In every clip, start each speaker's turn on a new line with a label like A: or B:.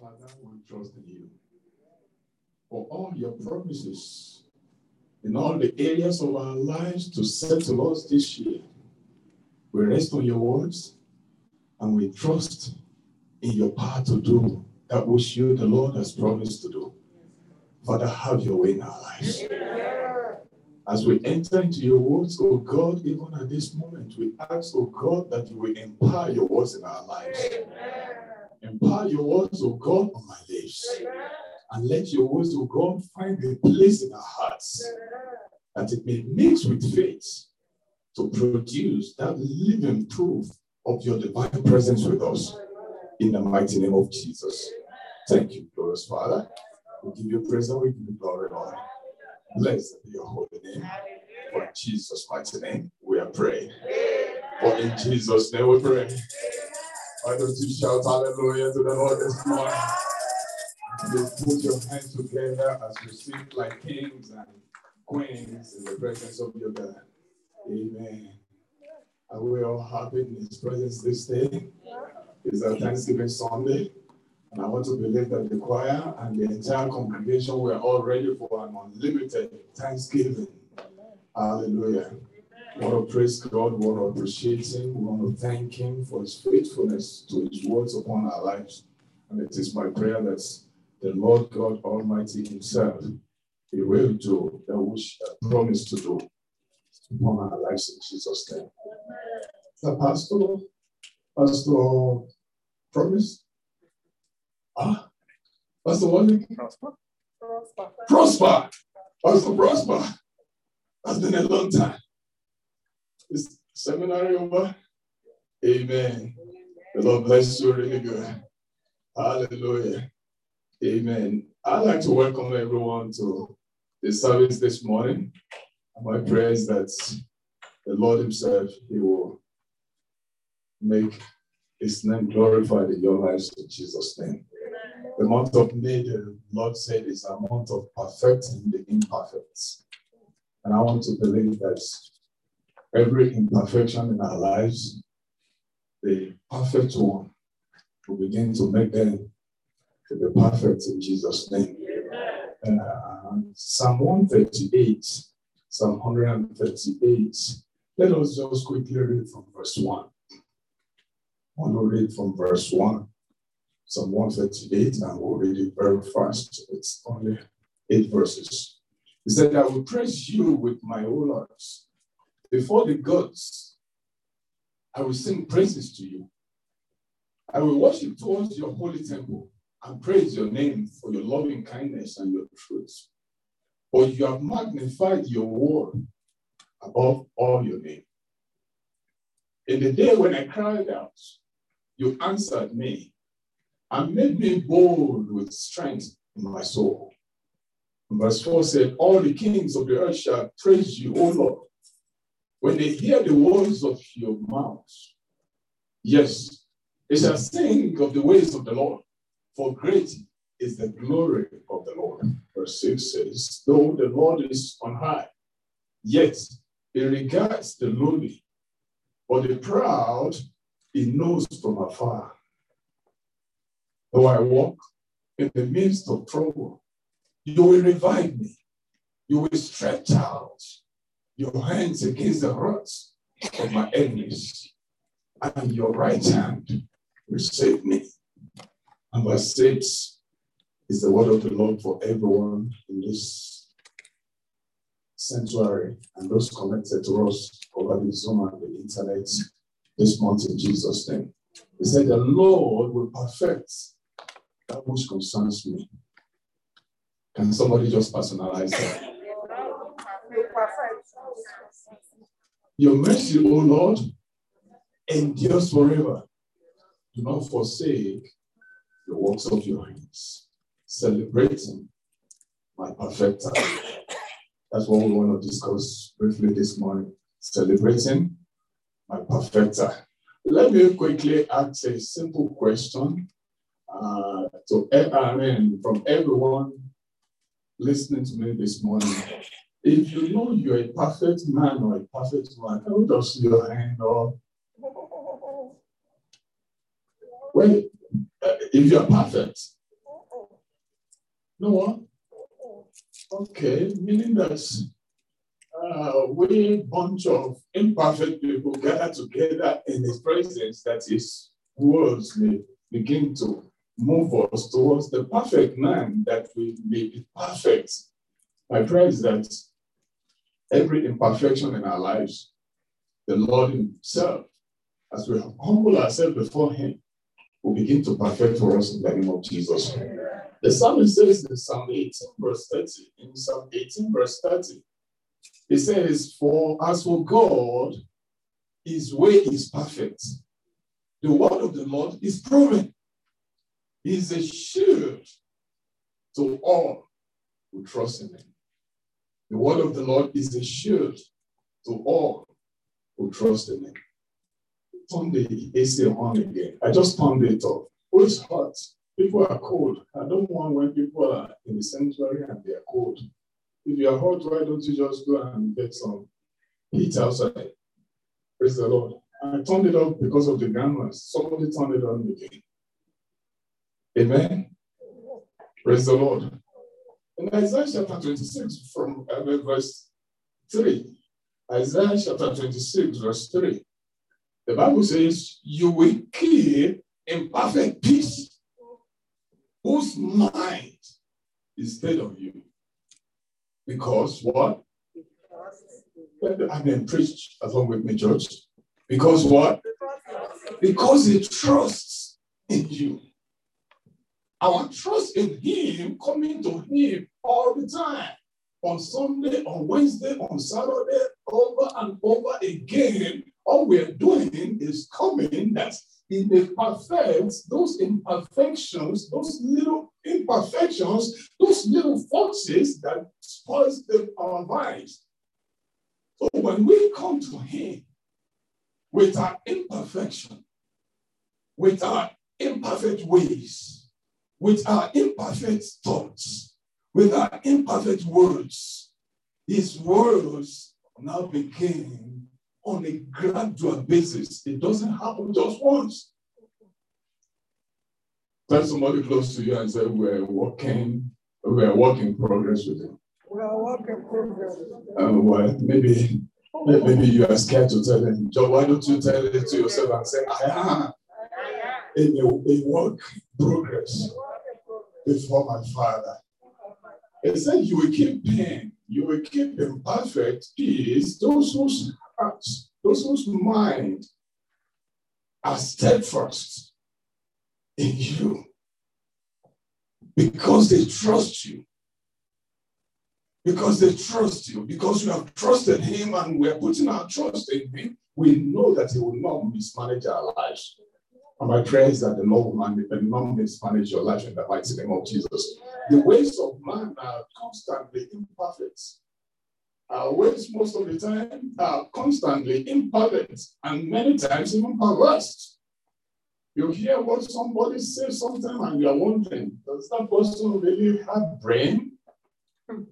A: Father, we trust in you for all your promises in all the areas of our lives to settle us this year. We rest on your words and we trust in your power to do that which you, the Lord, has promised to do. Father, have your way in our lives. As we enter into your words, oh God, even at this moment, we ask, oh God, that you will empower your words in our lives. Empower your words, oh God, on my lips. And let your words, oh God, find a place in our hearts that it may mix with faith to produce that living proof of your divine presence with us in the mighty name of Jesus. Thank you, glorious Father. We give you praise and we give you glory, Lord. Blessed be your holy name. For in Jesus' mighty name, we are praying. For in Jesus' name we pray. Why don't you shout hallelujah to the Lord this morning? You put your hands together as you sing like kings and queens in the presence of your God. Amen. Are we all happy in His presence this day? It's a Thanksgiving Sunday. And I want to believe that the choir and the entire congregation were all ready for an unlimited Thanksgiving. Hallelujah. We want to praise God, we want to appreciate Him, we want to thank Him for His faithfulness to His words upon our lives. And it is my prayer that the Lord God Almighty Himself, He will do that which He promised to do upon our lives in Jesus' name. The pastor, pastor, promise. Ah, pastor, what? Prosper. Prosper. Pastor Prosper. That's been a long time. Is seminary over? Amen. The Lord bless you really good. Hallelujah. Amen. I'd like to welcome everyone to the service this morning. My prayer is that the Lord Himself, He will make His name glorified in your lives in Jesus' name. The month of May, the Lord said, is a month of perfecting the imperfect. And I want to believe that every imperfection in our lives, the perfect one will begin to make them to be perfect in Jesus' name. Uh, Psalm 138, Psalm 138. Let us just quickly read from verse 1. I want to read from verse 1. Psalm 138, and we'll read it very fast. It's only eight verses. He said, I will praise you with my whole heart. Before the gods, I will sing praises to you. I will worship towards your holy temple and praise your name for your loving kindness and your truth. For you have magnified your word above all your name. In the day when I cried out, you answered me and made me bold with strength in my soul. Verse 4 said, All the kings of the earth shall praise you, O Lord, when they hear the words of your mouth. Yes, they shall sing of the ways of the Lord, for great is the glory of the Lord. Verse 6 says, Though the Lord is on high, yet he regards the lowly, but the proud he knows from afar. Though I walk in the midst of trouble, you will revive me. You will stretch out your hands against the hearts of my enemies, and your right hand will save me. And verse 6 is the word of the Lord for everyone in this sanctuary and those connected to us over the Zoom and the internet this month in Jesus' name. He said, The Lord will perfect that which concerns me. Can somebody just personalize that? Your mercy, O Lord, endures forever. Do not forsake the works of your hands, celebrating my perfecter. That's what we want to discuss briefly this morning. Celebrating my perfecter. Let me quickly ask a simple question uh, to I mean, from everyone listening to me this morning. If you know you're a perfect man or a perfect woman, how does your hand up? Well, uh, if you're perfect, No one? Okay, meaning that uh, we bunch of imperfect people gather together in his presence that his words may begin to move us towards the perfect man that we may be perfect. My prayer is that every imperfection in our lives, the Lord Himself, as we humble ourselves before Him, will begin to perfect for us in the name of Jesus. The psalmist says in Psalm 18, verse 30, in Psalm 18, verse 30, he says, For as for God, his way is perfect. The word of the Lord is proven. He is a shield to all who trust in him. The word of the Lord is a shield to all who trust in him. Turn the AC on again. I just turned it off. Oh, it's hot. People are cold. I don't want when people are in the sanctuary and they are cold. If you are hot, why don't you just go and get some heat outside? Praise the Lord. I turned it off because of the grandmas. Somebody turned it on again. Amen. Praise the Lord. In Isaiah chapter 26, from uh, verse 3, Isaiah chapter 26, verse 3, the Bible says, You will keep in perfect peace whose mind is stayed on you. Because what? I mean, preach along with me, George. Because what? Because he trusts in you. Our trust in him coming to him all the time. On Sunday, on Wednesday, on Saturday, over and over again. All we're doing is coming that he may perfect those imperfections, those little imperfections, those little forces that spoils our lives. So when we come to him with our imperfection, with our imperfect ways, with our imperfect thoughts, with our imperfect words, his words now became on a gradual basis. It doesn't happen just once. Tell somebody close to you and say, We're working, we're working progress with him.
B: We are working progress.
A: Uh, well, maybe maybe you are scared to tell him. John, why don't you tell it to yourself and say, I am in a, a work progress before my father. He said, You will keep pain, you will keep in perfect peace those whose hearts, those whose mind are steadfast in you because they trust you. Because they trust you, because we have trusted him and we're putting our trust in him, we know that he will not mismanage our lives. And my is that the Lord will mismanage your life in the mighty name of Jesus. The ways of man are constantly imperfect. Our ways, most of the time, are constantly imperfect and many times even perverse. You hear what somebody says sometimes and you're wondering, does that person really have brain?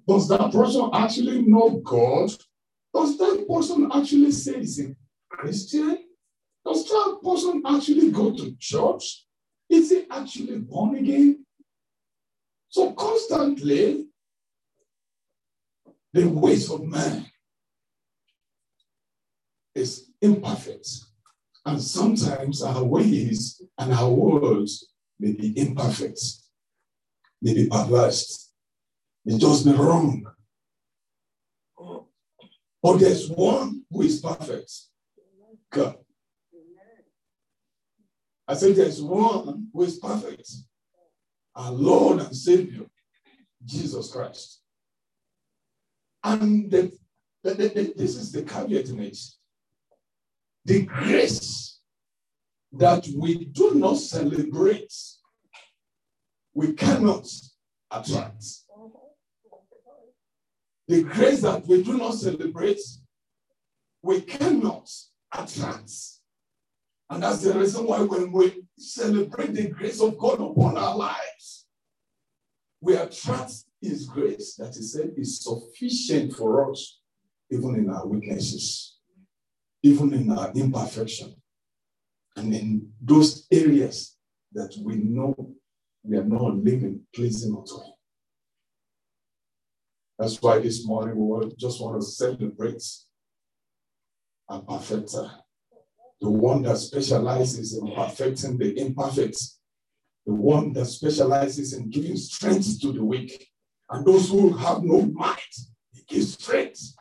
A: Does that person actually know God? Does that person actually say he's a Christian? Does that person actually go to church? Is he actually born again? So constantly, the ways of man is imperfect. And sometimes our ways and our words may be imperfect, may be perverse, may just be wrong. But there's one who is perfect God. I said, There's one who is perfect our Lord and Savior, Jesus Christ. And the, the, the, this is the caveat in it the grace that we do not celebrate, we cannot attract. The grace that we do not celebrate, we cannot attract. And that's the reason why when we celebrate the grace of God upon our lives, we attract His grace that He said is sufficient for us, even in our weaknesses even in our imperfection and in those areas that we know we are not living pleasing unto Him. That's why this morning we just want to celebrate a perfecter, the one that specializes in perfecting the imperfect, the one that specializes in giving strength to the weak, and those who have no might, he gives strength.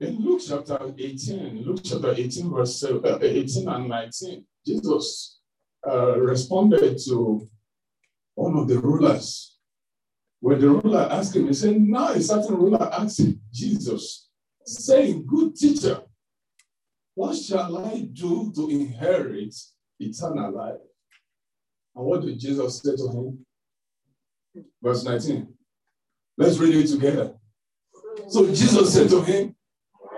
A: In Luke chapter 18, Luke chapter 18, verse uh, 18 and 19, Jesus uh, responded to one of the rulers. When the ruler asked him, he said, Now a certain ruler asked Jesus, saying, Good teacher, what shall I do to inherit eternal life? And what did Jesus say to him? Verse 19. Let's read it together. So Jesus said to him,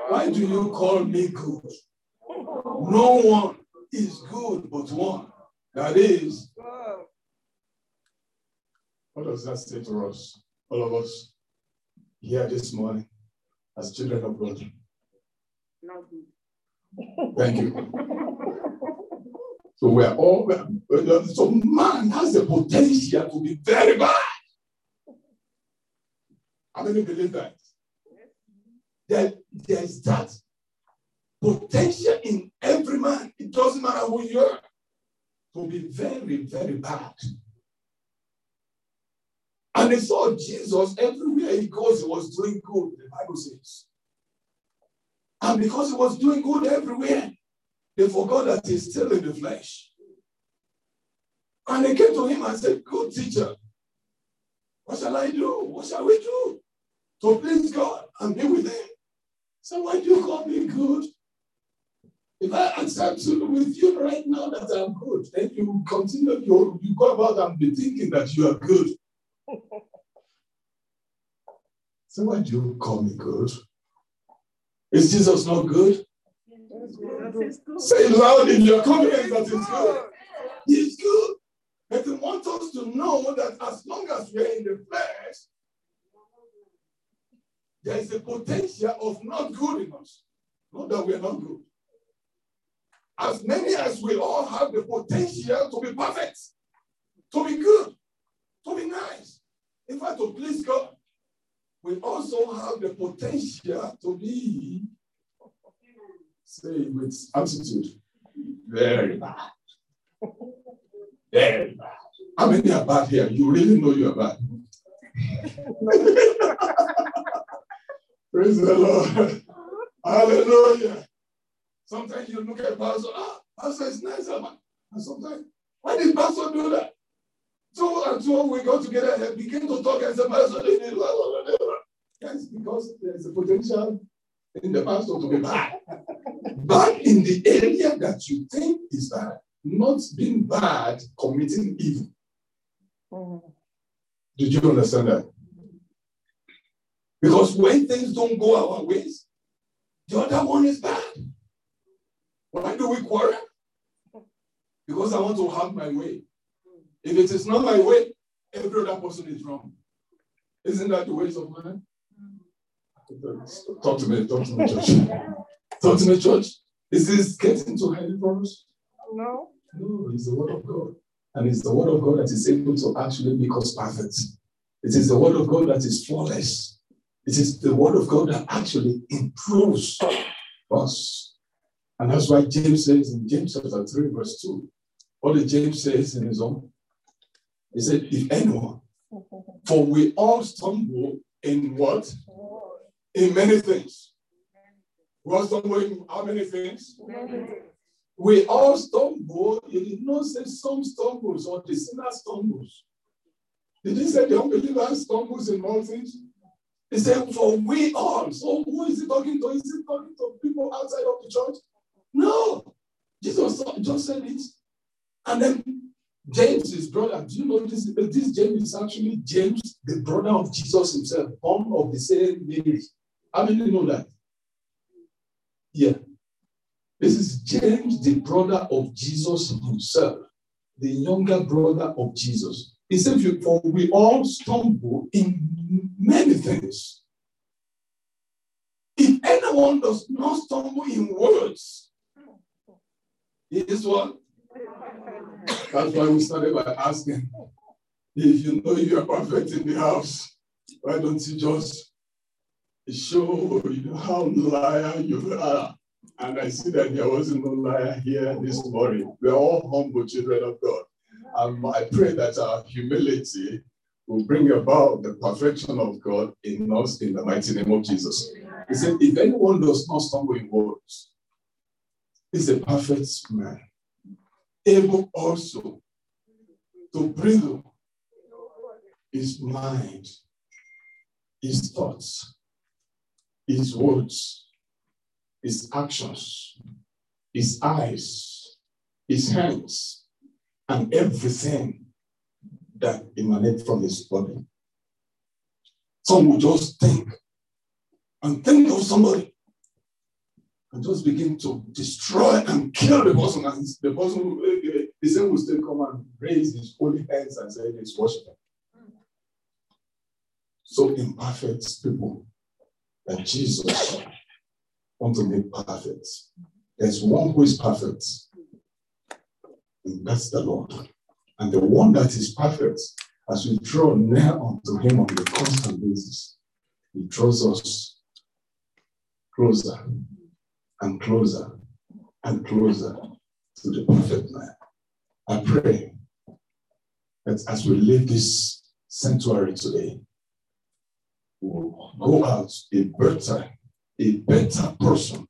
A: why do you call me good? No one is good but one. That is. What does that say to us? All of us here this morning as children of God. Thank you. So we're all, so man has the potential to be very bad. How many believe that? That there is that potential in every man. It doesn't matter who you are, to be very, very bad. They saw Jesus everywhere he goes, he was doing good, the Bible says. And because he was doing good everywhere, they forgot that he's still in the flesh. And they came to him and said, Good teacher, what shall I do? What shall we do to please God and be with him? So why do you call me good? If I accept with you right now that I'm good, then you continue, you, you go about and be thinking that you are good. So why do you call me good? Is Jesus not good? Say loud in your confidence that he's good. He's good. But he wants us to know that as long as we're in the flesh, there is a potential of not good in us. Not that we are not good. As many as we all have the potential to be perfect, to be good, to be nice, in fact, to please God, we also have the potential to be, say, with attitude, very bad. Very bad. How many are bad here? You really know you are bad. Praise the Lord. Hallelujah. Sometimes you look at pastor, ah, pastor is nice, man. And sometimes, why did pastor do that? So and two, we go together and begin to talk and say, yes, because there's a potential in the pastor to be bad. Bad in the area that you think is bad, not being bad, committing evil. Mm-hmm. Did you understand that? Because when things don't go our ways, the other one is bad. Why do we quarrel? Because I want to have my way. If it is not my way, every other person is wrong. Isn't that the ways of man? Talk to me, talk to me, church. talk to me, church. Is this getting too heavy for us?
B: No.
A: No, it's the word of God. And it's the word of God that is able to actually make us perfect. It is the word of God that is flawless. It is the word of God that actually improves us. And that's why James says in James chapter 3, verse 2, what did James says in his own? He said, if anyone, for we all stumble in what? In many things. We all stumble in how many things? We all stumble. He did not say some stumbles or the sinner stumbles. Did he say the unbeliever stumbles in all things? He said, For we all. So who is he talking to? Is he talking to people outside of the church? No. Jesus just said it. And then James, his brother, do you know this? Uh, this James is actually James, the brother of Jesus himself, born of the same Mary. How many know that? Yeah. This is James, the brother of Jesus himself, the younger brother of Jesus. He said, For we all stumble in many things. If anyone does not stumble in words, he is? That's why we started by asking, If you know you are perfect in the house, why don't you just show how liar you are? And I see that there wasn't no liar here this morning. We're all humble children of God. And I pray that our humility will bring about the perfection of God in us in the mighty name of Jesus. He said, if anyone does not stumble in words, is a perfect man, able also to bring his mind, his thoughts, his words, his actions, his eyes, his hands, and everything that emanates from his body. Some will just think and think of somebody and just begin to destroy and kill the person. And the person, eh, eh, the same will still come and raise his holy hands and say he's worshiping. So imperfect people that Jesus wants to make perfect. There's one who is perfect, and that's the Lord. And the one that is perfect, as we draw near unto him on a constant basis, he draws us closer and closer and closer to the perfect man. I pray that as we leave this sanctuary today, we'll go out a better, a better person,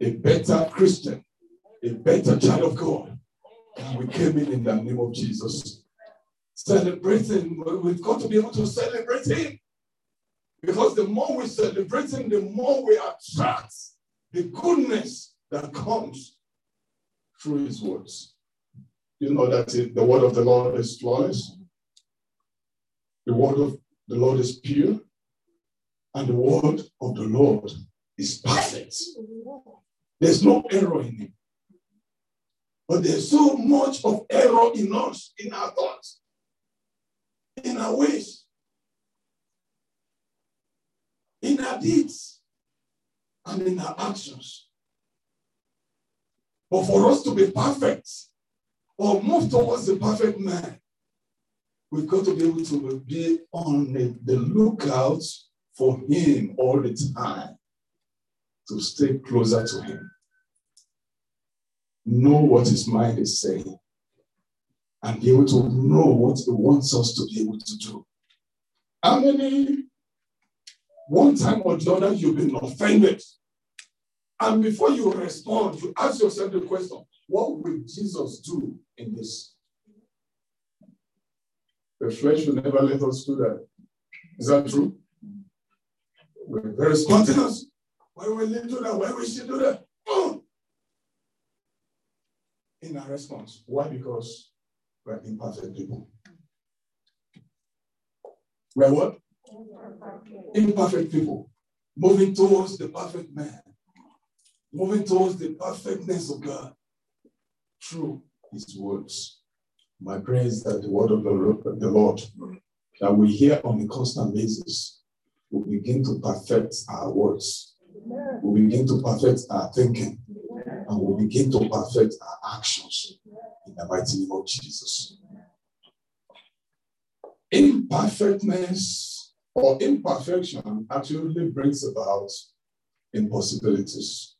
A: a better Christian, a better child of God. And we came in in the name of Jesus. Celebrating, we've got to be able to celebrate Him. Because the more we celebrate Him, the more we attract the goodness that comes through his words. You know that the word of the Lord is flawless, the word of the Lord is pure, and the word of the Lord is perfect. There's no error in it. But there's so much of error in us, in our thoughts, in our ways, in our deeds and in our actions. But for us to be perfect or move towards the perfect man, we've got to be able to be on the, lookout for him all the time to stay closer to him. Know what his mind is saying and be able to know what he wants us to be able to do. How many one time or the other, you've been offended. And before you respond, you ask yourself the question what will Jesus do in this? The flesh will never let us do that. Is that true? We're very spontaneous. Why will they do that? Why will she do that? Oh! In our response. Why? Because we're imperfect people. We're what? Imperfect people moving towards the perfect man, moving towards the perfectness of God through his words. My prayer is that the word of the, Lord that we hear on a constant basis will begin to perfect our words, will begin to perfect our thinking, and will begin to perfect our actions in the mighty name of Jesus. Imperfectness or imperfection actually brings about impossibilities.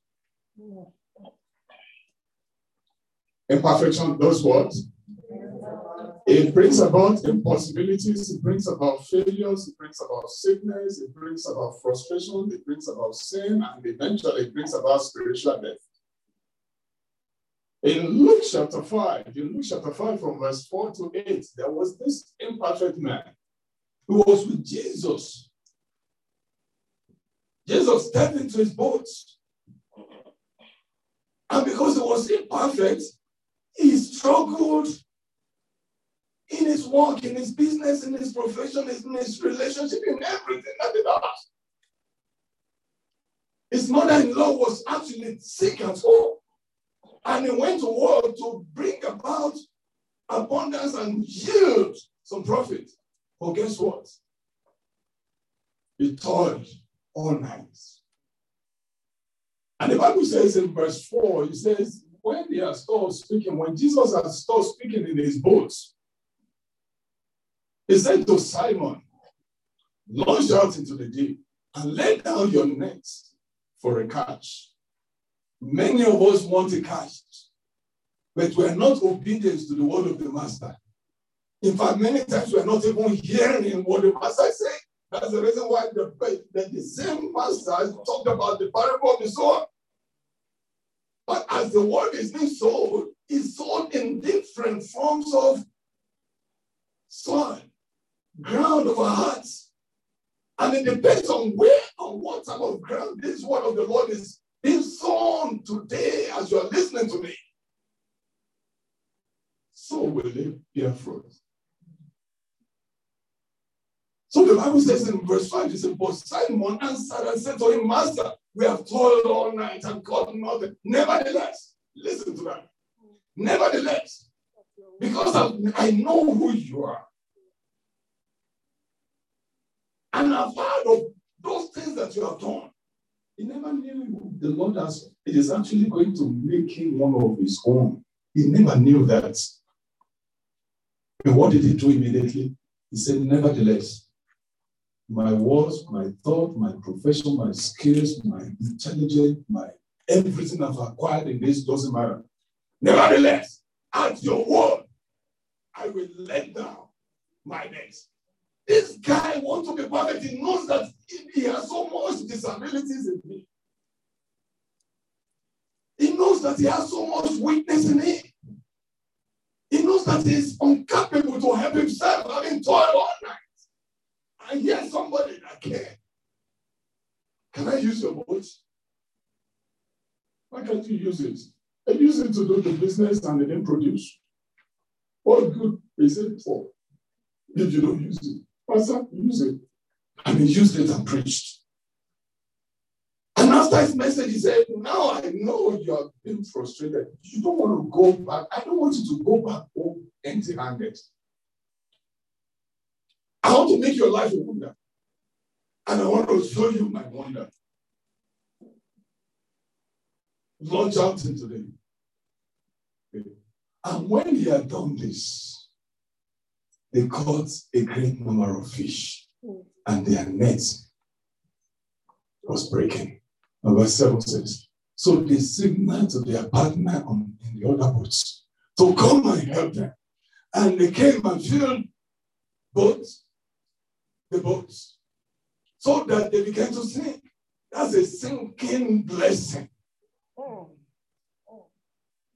A: Imperfection does what? It brings about impossibilities, it brings about failures, it brings about sickness, it brings about frustration, it brings about sin, and eventually it brings about spiritual death. In Luke chapter 5, in Luke chapter 5, from verse 4 to 8, there was this imperfect man who was with Jesus. Jesus stepped into his boat. And because he was imperfect, he struggled in his work, in his business, in his profession, in his relationship, in everything that he does. His mother-in-law was actually sick at home. And he went to work to bring about abundance and yield some profit. But guess what? He toiled all night. And the Bible says in verse 4, he says, when they are still speaking, when Jesus has still speaking in his boat, He said to Simon, launch out into the deep and let down your nets for a catch. Many of us want a catch, but we are not obedient to the word of the master. In fact, many times we are not even hearing what the master is saying. That's the reason why the, the, the same master talked about the parable of the sower. But as the word is being sold, it's sold in different forms of soil, ground of our hearts. And it depends on where and what type of ground this word of the Lord is being sown today as you are listening to me. So will it bear fruit. So the Bible says in verse 5, it says, But Simon answered and said to him, Master, we have toiled all night and caught nothing. Nevertheless, listen to that. Nevertheless, because I know who you are, and I've heard of those things that you have done. He never knew the Lord has, it is actually going to make him one of his own. He never knew that. And what did he do immediately? He said, Nevertheless, my words, my thought, my profession, my skills, my intelligence, my everything I've acquired in this doesn't matter. Nevertheless, at your word, I will let down my nets. This guy wants to be perfect. He knows that he has so much disabilities in me. He knows that he has so much weakness in him. He knows that he's incapable to help himself, having toiled. I hear somebody that care. Can I use your voice? Why can't you use it? I use it to do the business and then produce. What good is it for if you don't use it? Pastor, use it. And he used it and preached. And after his message, he said, Now I know you have been frustrated. You don't want to go back. I don't want you to go back home empty handed. I want to make your life a wonder. And I want to show you my wonder. Launch out into them. And when he had done this, they caught a great number of fish, and their net was breaking. And verse 7 says, So they signaled to their partner on, in the other boats to come and help them. And they came and filled boats the boats so that they began to sink. That's a sinking blessing.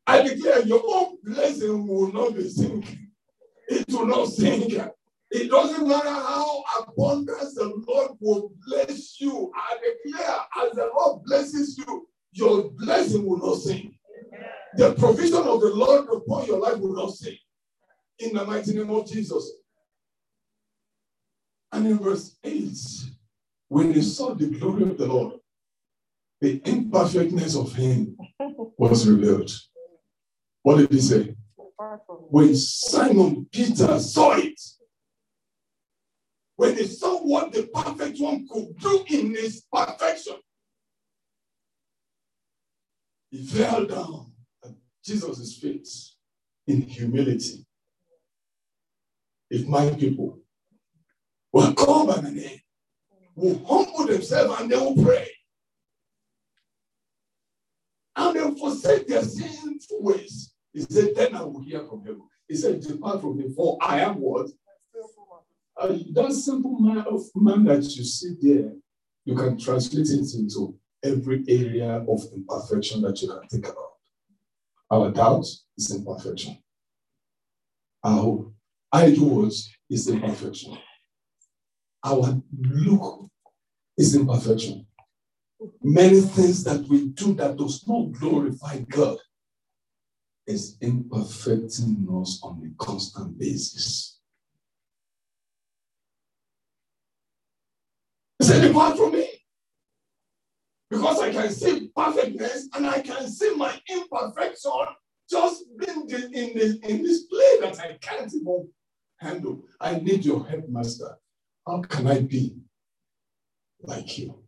A: I declare your own blessing will not be sinking. It will not sink. It doesn't matter how abundant the Lord will bless you. I declare as the Lord blesses you, your blessing will not sink. The provision of the Lord upon your life will not sink. In the mighty name of Jesus. And in verse 8, when they saw the glory of the Lord, the imperfectness of him was revealed. What did he say? When Simon Peter saw it, when he saw what the perfect one could do in his perfection, he fell down at Jesus' feet in humility. If my people will come by my name, will humble themselves and they will pray. And they will forsake their sinful ways. He said, Then I will hear from heaven. He said, Depart from me, for I am what? Uh, that simple man of man that you see there, you can translate it into every area of imperfection that you can think about. Our doubt is imperfection. Our words is imperfection our look is imperfection. Many things that we do that does not glorify God is imperfecting us on a constant basis. He said, Depart from me. Because I can see perfectness and I can see my imperfection just being in, this, in this play that I can't even handle. I need your help, Master. How can I be like you?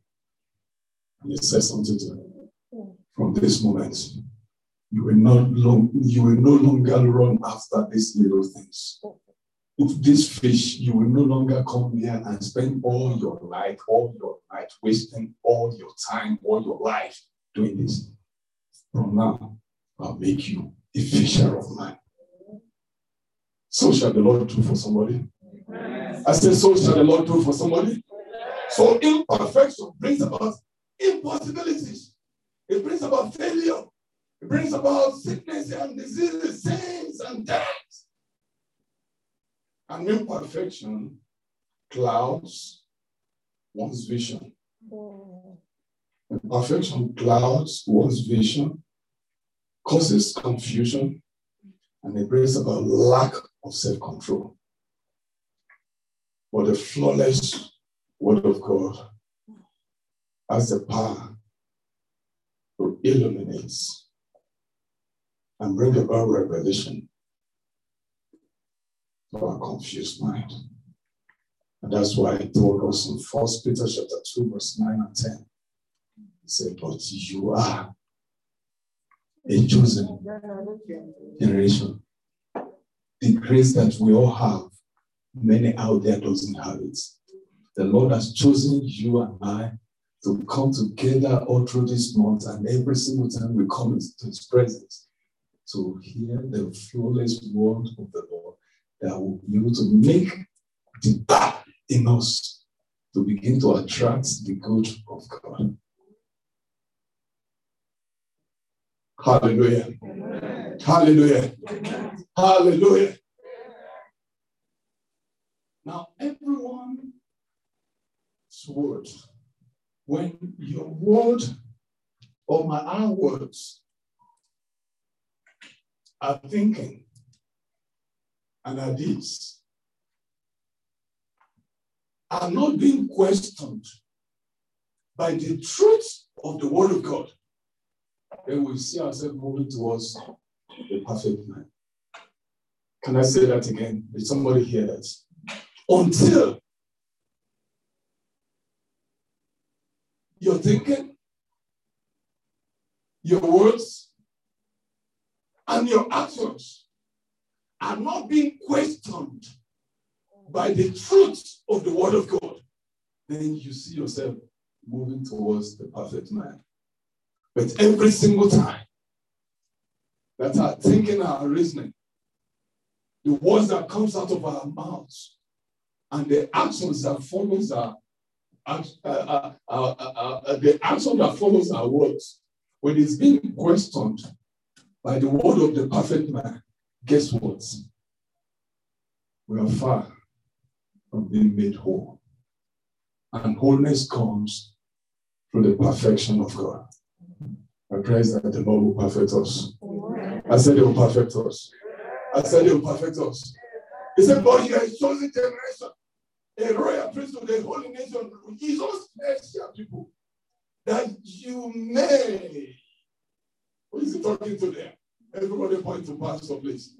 A: And he says something to him. From this moment, you will not long, you will no longer run after these little things. If this fish, you will no longer come here and spend all your life, all your life, wasting all your time, all your life doing this. From now, I'll make you a fisher of men. So shall the Lord do for somebody. I said, so shall the Lord do for somebody. So imperfection brings about impossibilities. It brings about failure. It brings about sickness and diseases, sins and death. And imperfection clouds one's vision. Imperfection clouds one's vision, causes confusion, and it brings about lack of self control. But the flawless Word of God has the power to illuminate and bring about revelation to our confused mind. And that's why I told us in First Peter chapter 2, verse 9 and 10. He said, But you are a chosen generation. The grace that we all have, many out there doesn't have it. The Lord has chosen you and I to come together all through this month, and every single time we come into His presence to hear the flawless word of the Lord that will be able to make the bad in us to begin to attract the good of God. Hallelujah. Amen. Hallelujah. Amen. Hallelujah. Now, everyone's word. When your word or my own words are thinking and are deeds are not being questioned by the truth of the word of God, then we see ourselves moving towards the perfect man. Can I say that again? Did somebody hear that? Until your thinking, your words, and your actions are not being questioned by the truth of the Word of God, then you see yourself moving towards the perfect man. But every single time that our thinking, our reasoning, the words that comes out of our mouths, and the actions that follows our uh, the action that follows our words, when it's being questioned by the word of the perfect man, guess what? We are far from being made whole. And wholeness comes through the perfection of God. I pray that the Lord will perfect us. I said He will perfect us. I said He will perfect us. He said, God, you are a chosen generation a royal priesthood, a holy nation, his own special people, that you may. Who is he talking to them? Everybody point to Pastor, please.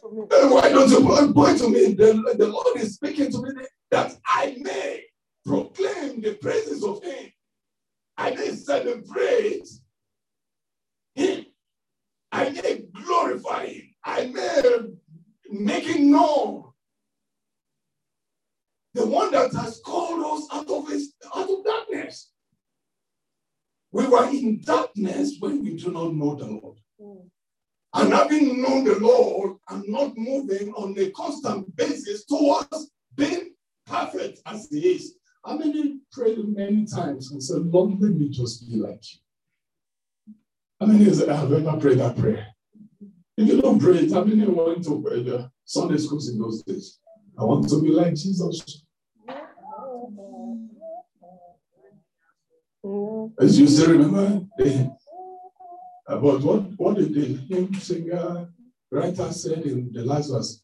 A: Why don't you point to me? The, the Lord is speaking to me that I may proclaim the praises of Him. I may celebrate Him. I may glorify Him. I may make it known the one that has called us out of his out of darkness. We were in darkness when we do not know the Lord. Mm. And having known the Lord and not moving on a constant basis towards being perfect as he is. How many prayed many times and said, Lord, let me just be like you? How many have ever prayed that prayer? If you don't pray it, how many went to uh, Sunday schools in those days? I want to be like Jesus. As you still remember about what, what did the hymn singer writer said in the last verse?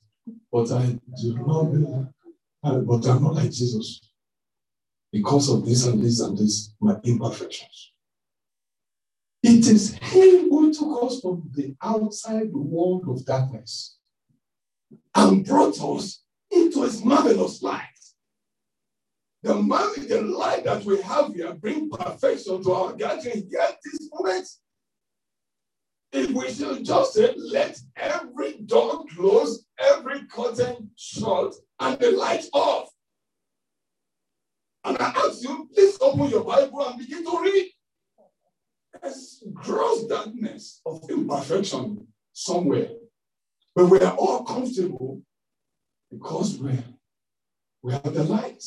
A: But I do not uh, but I'm not like Jesus because of this and this and this, my imperfections. It is Him who took us from the outside world of darkness and brought us into his marvelous light. The, marvellous light that we have here bring perfection to our gathering here this moment. If we should just say, let every door close, every curtain shut, and the light off. And I ask you, please open your Bible and begin to read. There's gross darkness of imperfection somewhere. But we are all comfortable because we we have the light.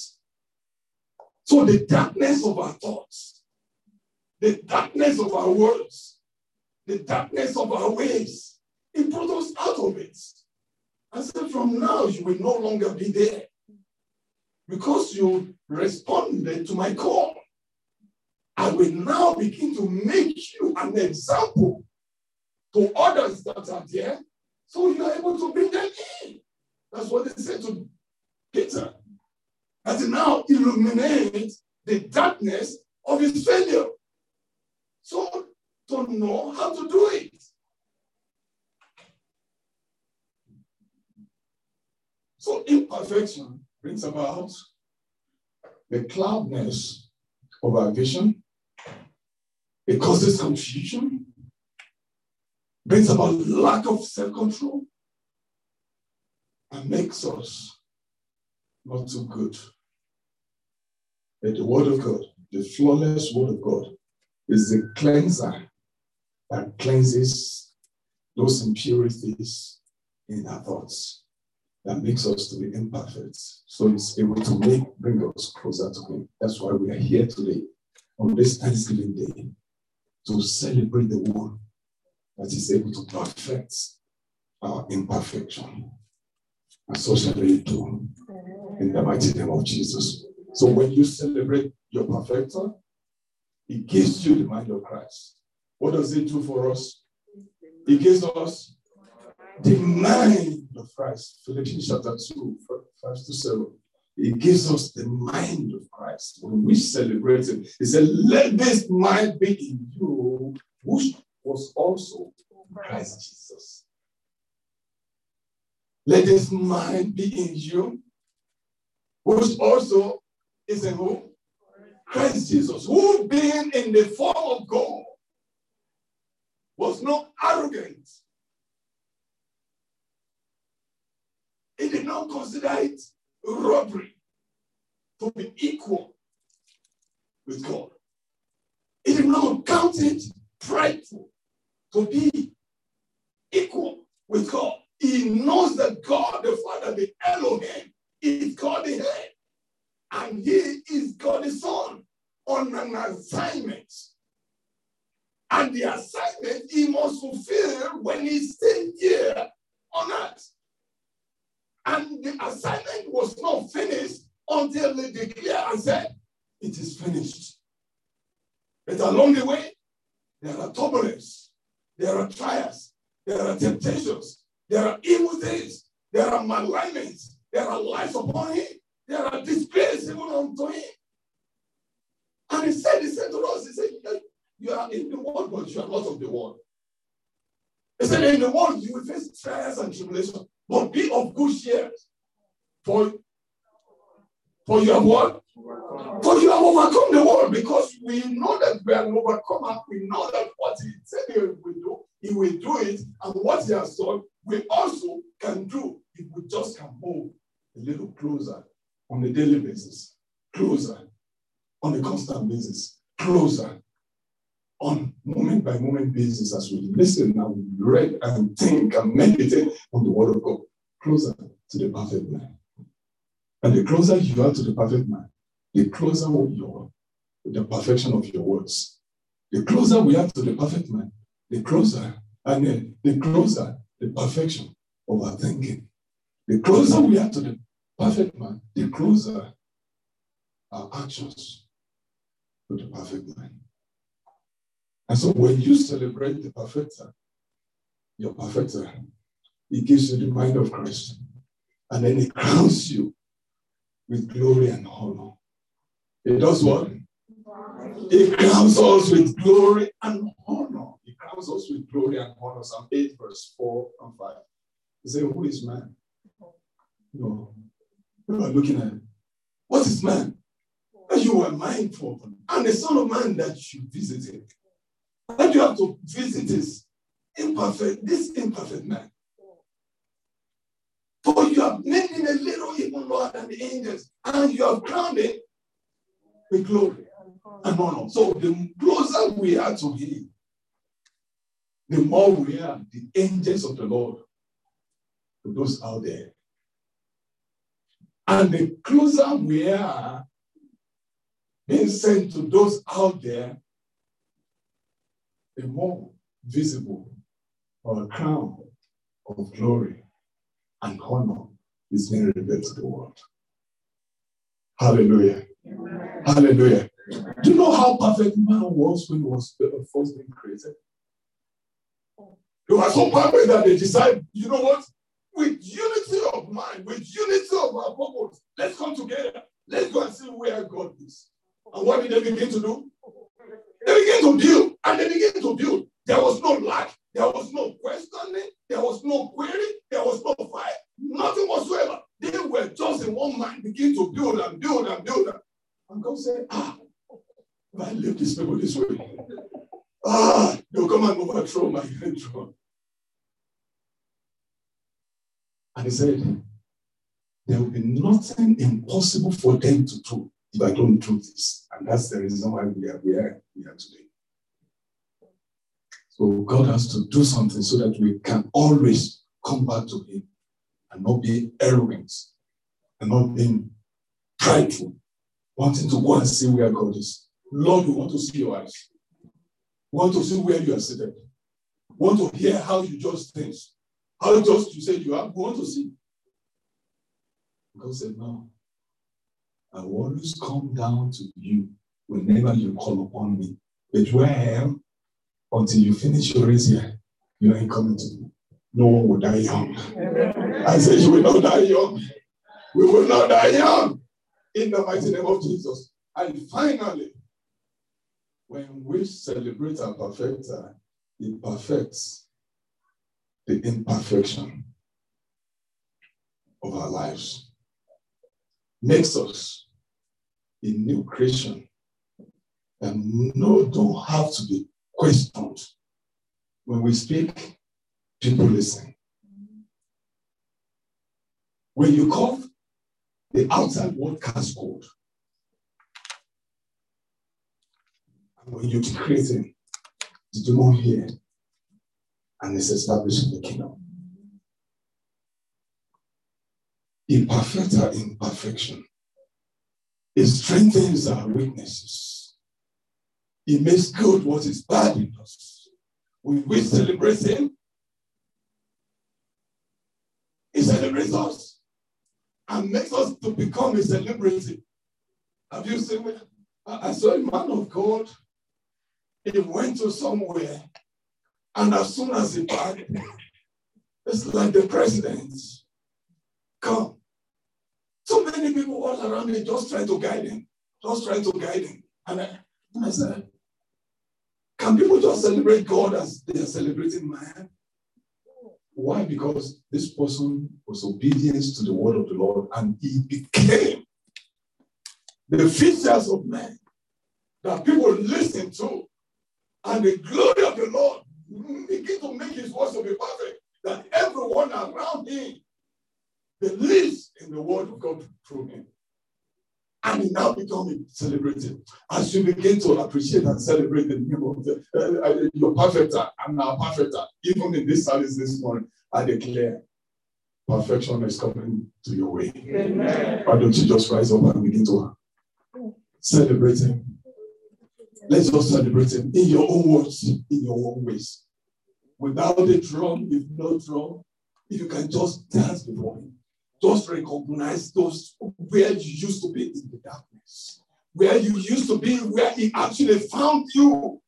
A: So the darkness of our thoughts, the darkness of our words, the darkness of our ways, it brought us out of it. I said, from now you will no longer be there because you responded to my call. I will now begin to make you an example to others that are there so you are able to bring them in. That's what they said to Peter. That now illuminate the darkness of his failure. So to know how to do it. So imperfection brings about the cloudness of our vision. It causes confusion, brings about lack of self-control, and makes us not too good. But the word of God, the flawless word of God, is the cleanser that cleanses those impurities in our thoughts that makes us to be imperfect. So it's able to make bring us closer to Him. That's why we are here today on this Thanksgiving Day to celebrate the one that is able to perfect our imperfection. And so shall we do in the mighty name of Jesus. So when you celebrate your perfecter, it gives you the mind of Christ. What does it do for us? It gives us the mind of Christ. Philippians chapter 2, 5 to 7. It gives us the mind of Christ. When we celebrate it, he said, Let this mind be in you, which was also Christ Jesus. Let this mind be in you, which also is in who? Christ Jesus, who being in the form of God was not arrogant. He did not consider it robbery to be equal with God. He did not count it prideful to be equal with God. He knows that God, the Father, the Elohim, is God the head. And he is God the Son on an assignment. And the assignment he must fulfill when he's still here on earth. And the assignment was not finished until they declared and said, It is finished. But along the way, there are turbulence, there are trials, there are temptations, there are evil things. there are malignments, there are lies upon him, there are disgrace even unto him. And he said, He said to us, He said, You are in the world, but you are not of the world. He said, In the world, you will face trials and tribulations, but be of good cheer. For, for you have what? For you have overcome the world because we know that we are overcome and we know that what he said he will do, he will do it. And what he has done, we also can do if we just can move a little closer on a daily basis, closer on a constant basis, closer on moment by moment basis as we listen and read and think and meditate on the word of God, closer to the perfect man. And the closer you are to the perfect man, the closer you are to the perfection of your words. The closer we are to the perfect man, the closer, and the closer the perfection of our thinking. The closer we are to the perfect man, the closer our actions to the perfect man. And so when you celebrate the perfecter, your perfecter, he gives you the mind of Christ. And then he crowns you with glory and honor. It does what? It crowns us with glory and honor. Crowns us with glory and honor. Psalm 8, verse 4 and 5. He said, Who is man? No. You are looking at him. What is man? That you were mindful of him. And the Son of Man that you visited. That you have to visit this imperfect, this imperfect man. For you have made him a little even lower than the angels, and you have crowned him with glory and honor. So the closer we are to him, the more we are the angels of the Lord to those out there. And the closer we are being sent to those out there, the more visible our crown of glory and honor is being revealed to the world. Hallelujah. Hallelujah. Do you know how perfect man was when he was first being created? They were so perfect that they decided, you know what? With unity of mind, with unity of our purpose, let's come together. Let's go and see where God is. And what did they begin to do? They began to build, and they began to build. There was no lack, there was no questioning, there was no query, there was no fire, nothing whatsoever. They were just in one mind, begin to build and build and build. And God said, Ah, if I leave these people this way, ah, they'll come and overthrow my throne. And he said, There will be nothing impossible for them to do if I don't do this. And that's the reason why we are where we are today. So God has to do something so that we can always come back to Him and not be arrogant and not being prideful, wanting to go and see where God is. Lord, we want to see your eyes. We want to see where you are seated. We want to hear how you judge think. How just you say you are. Want to see. God said, No. I will always come down to you whenever you call upon me. But where I am, until you finish your race here, you ain't coming to me. No one will die young. I said, You will not die young. We will not die young. In the mighty name of Jesus. And finally, when we celebrate our perfecter, it perfects the imperfection of our lives makes us a new creation and no don't have to be questioned. When we speak, people listen. When you cough, the outside world cold. And when you're decreasing, the demon here and it's establishing the kingdom. He perfects our imperfection. He strengthens our weaknesses. He makes good what is bad in us. When we celebrate Him, He celebrates us and makes us to become a celebrity. Have you seen it? I saw a man of God. He went to somewhere, and as soon as he back, it's like the president come. So many people all around me just trying to guide him, just trying to guide him. And I, I said, can people just celebrate God as they are celebrating man? Why? Because this person was obedient to the word of the Lord and he became the features of man that people listen to. And the glory of the Lord begin to make his voice to be perfect, that everyone around him believes in the word of God through him. And he now becoming celebrated. As you begin to appreciate and celebrate the name of the, uh, uh, your perfecter and our perfecter, even in this service this morning, I declare perfection is coming to your way. Amen. Why don't you just rise up and begin to celebrate him? Let's just celebrate him in your own words, in your own ways. Without a drum, with no drum, if you can just dance before him just recognize those where you used to be in the darkness, where you used to be, where He actually found you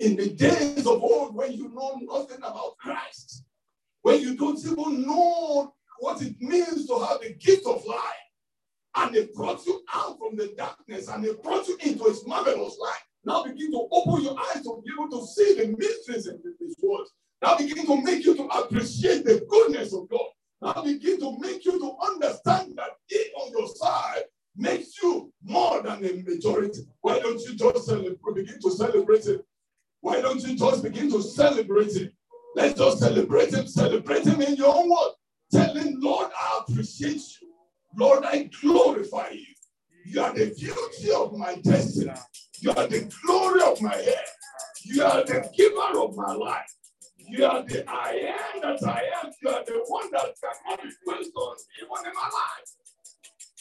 A: in the days of old when you know nothing about Christ, when you don't even know what it means to have the gift of life. And He brought you out from the darkness and He brought you into His marvelous light. Now begin to open your eyes to be able to see the mysteries in His words. Now begin to make you to appreciate the goodness of God. Now begin to make you to understand that He on your side makes you more than a majority. Why don't you just celebrate, begin to celebrate it? Why don't you just begin to celebrate it? Let's just celebrate him, celebrate him in your own word. Tell him, Lord, I appreciate you. Lord, I glorify you. You are the beauty of my destiny. You are the glory of my head. You are the giver of my life. You are the I am that I am. You are the one that cannot be even in my life.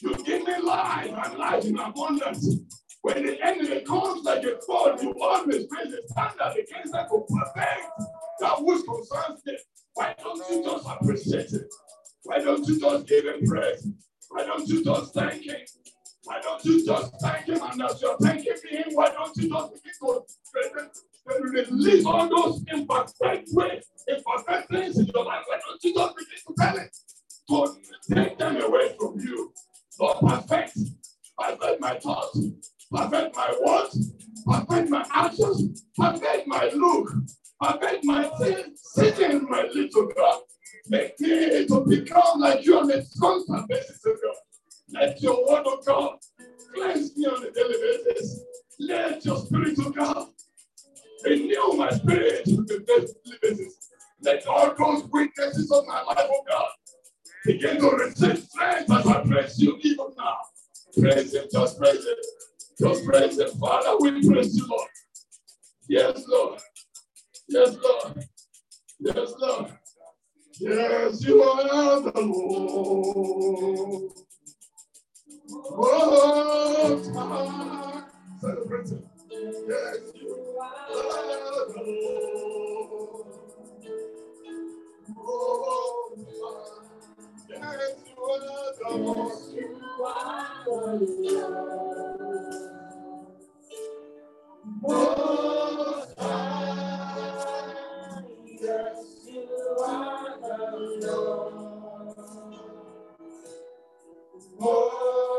A: You give me life and life in abundance. When the enemy comes like a flood, you always raise a standard against them to perfect that which concerns me. Why don't you just appreciate it? Why don't you just give him praise? Why don't you just thank him? Why don't you just thank him? And as you're thanking him, why don't you just begin to release all those imperfect ways, imperfect things in your life? Why don't you just begin to tell it? To take them away from you. Lord, perfect. Perfect my thoughts. Perfect my words. Perfect my actions. Perfect my look. Perfect my sitting, in my little God. Make me to become like you on a constant basis, God. Let your word of God cleanse me on a daily basis. Let your spirit of God renew my spirit on a daily basis. Let all those weaknesses of my life, oh God, begin to receive strength as I praise you even now. Praise Him, just praise Him. Just praise Him. Father, we praise you, Lord. Yes, Lord. Yes, Lord. Yes, Lord. Yes, you are the Lord. Oh, time. Celebrate. Yes, you are the Lord. Oh, Yes, are. Yes, you are the are. Most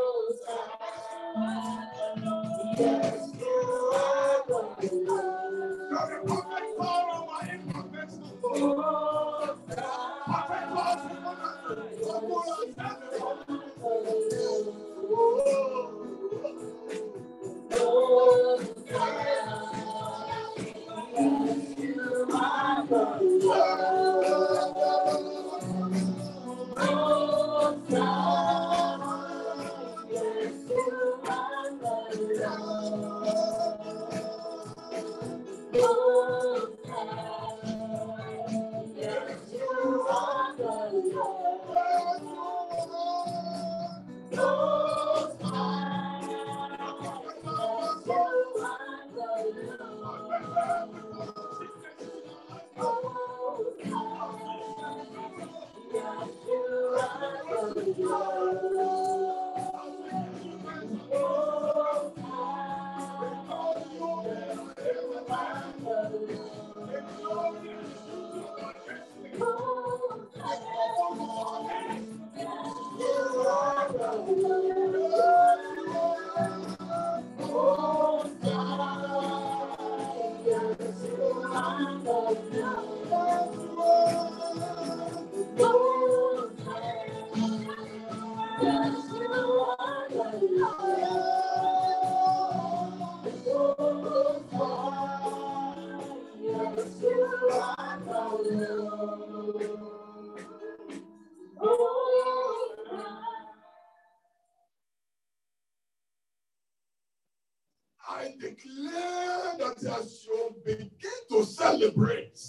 A: I declare that as you begin to celebrate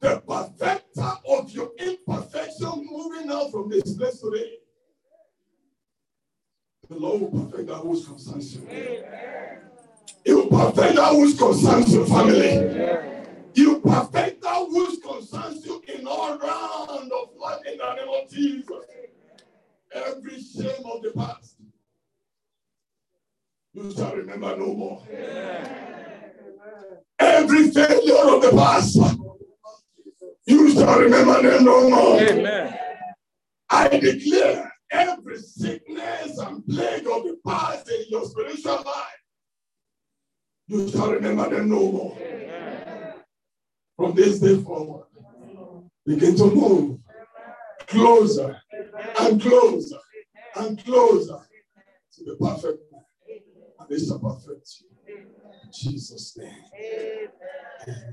A: the perfecter of your imperfection moving out from this place today, the Lord will perfect that which concerns you. He will perfect that which concerns your family. You perfect that which concerns you in all round of life in the name of Jesus. Every shame of the past, you shall remember no more. Every failure of the past, you shall remember them no more.
C: Amen.
A: I declare every sickness and plague of the past in your spiritual life, you shall remember them no more. From this day forward, begin to move closer and closer and closer to the perfect man. And they shall perfect you. In Jesus' name. Amen.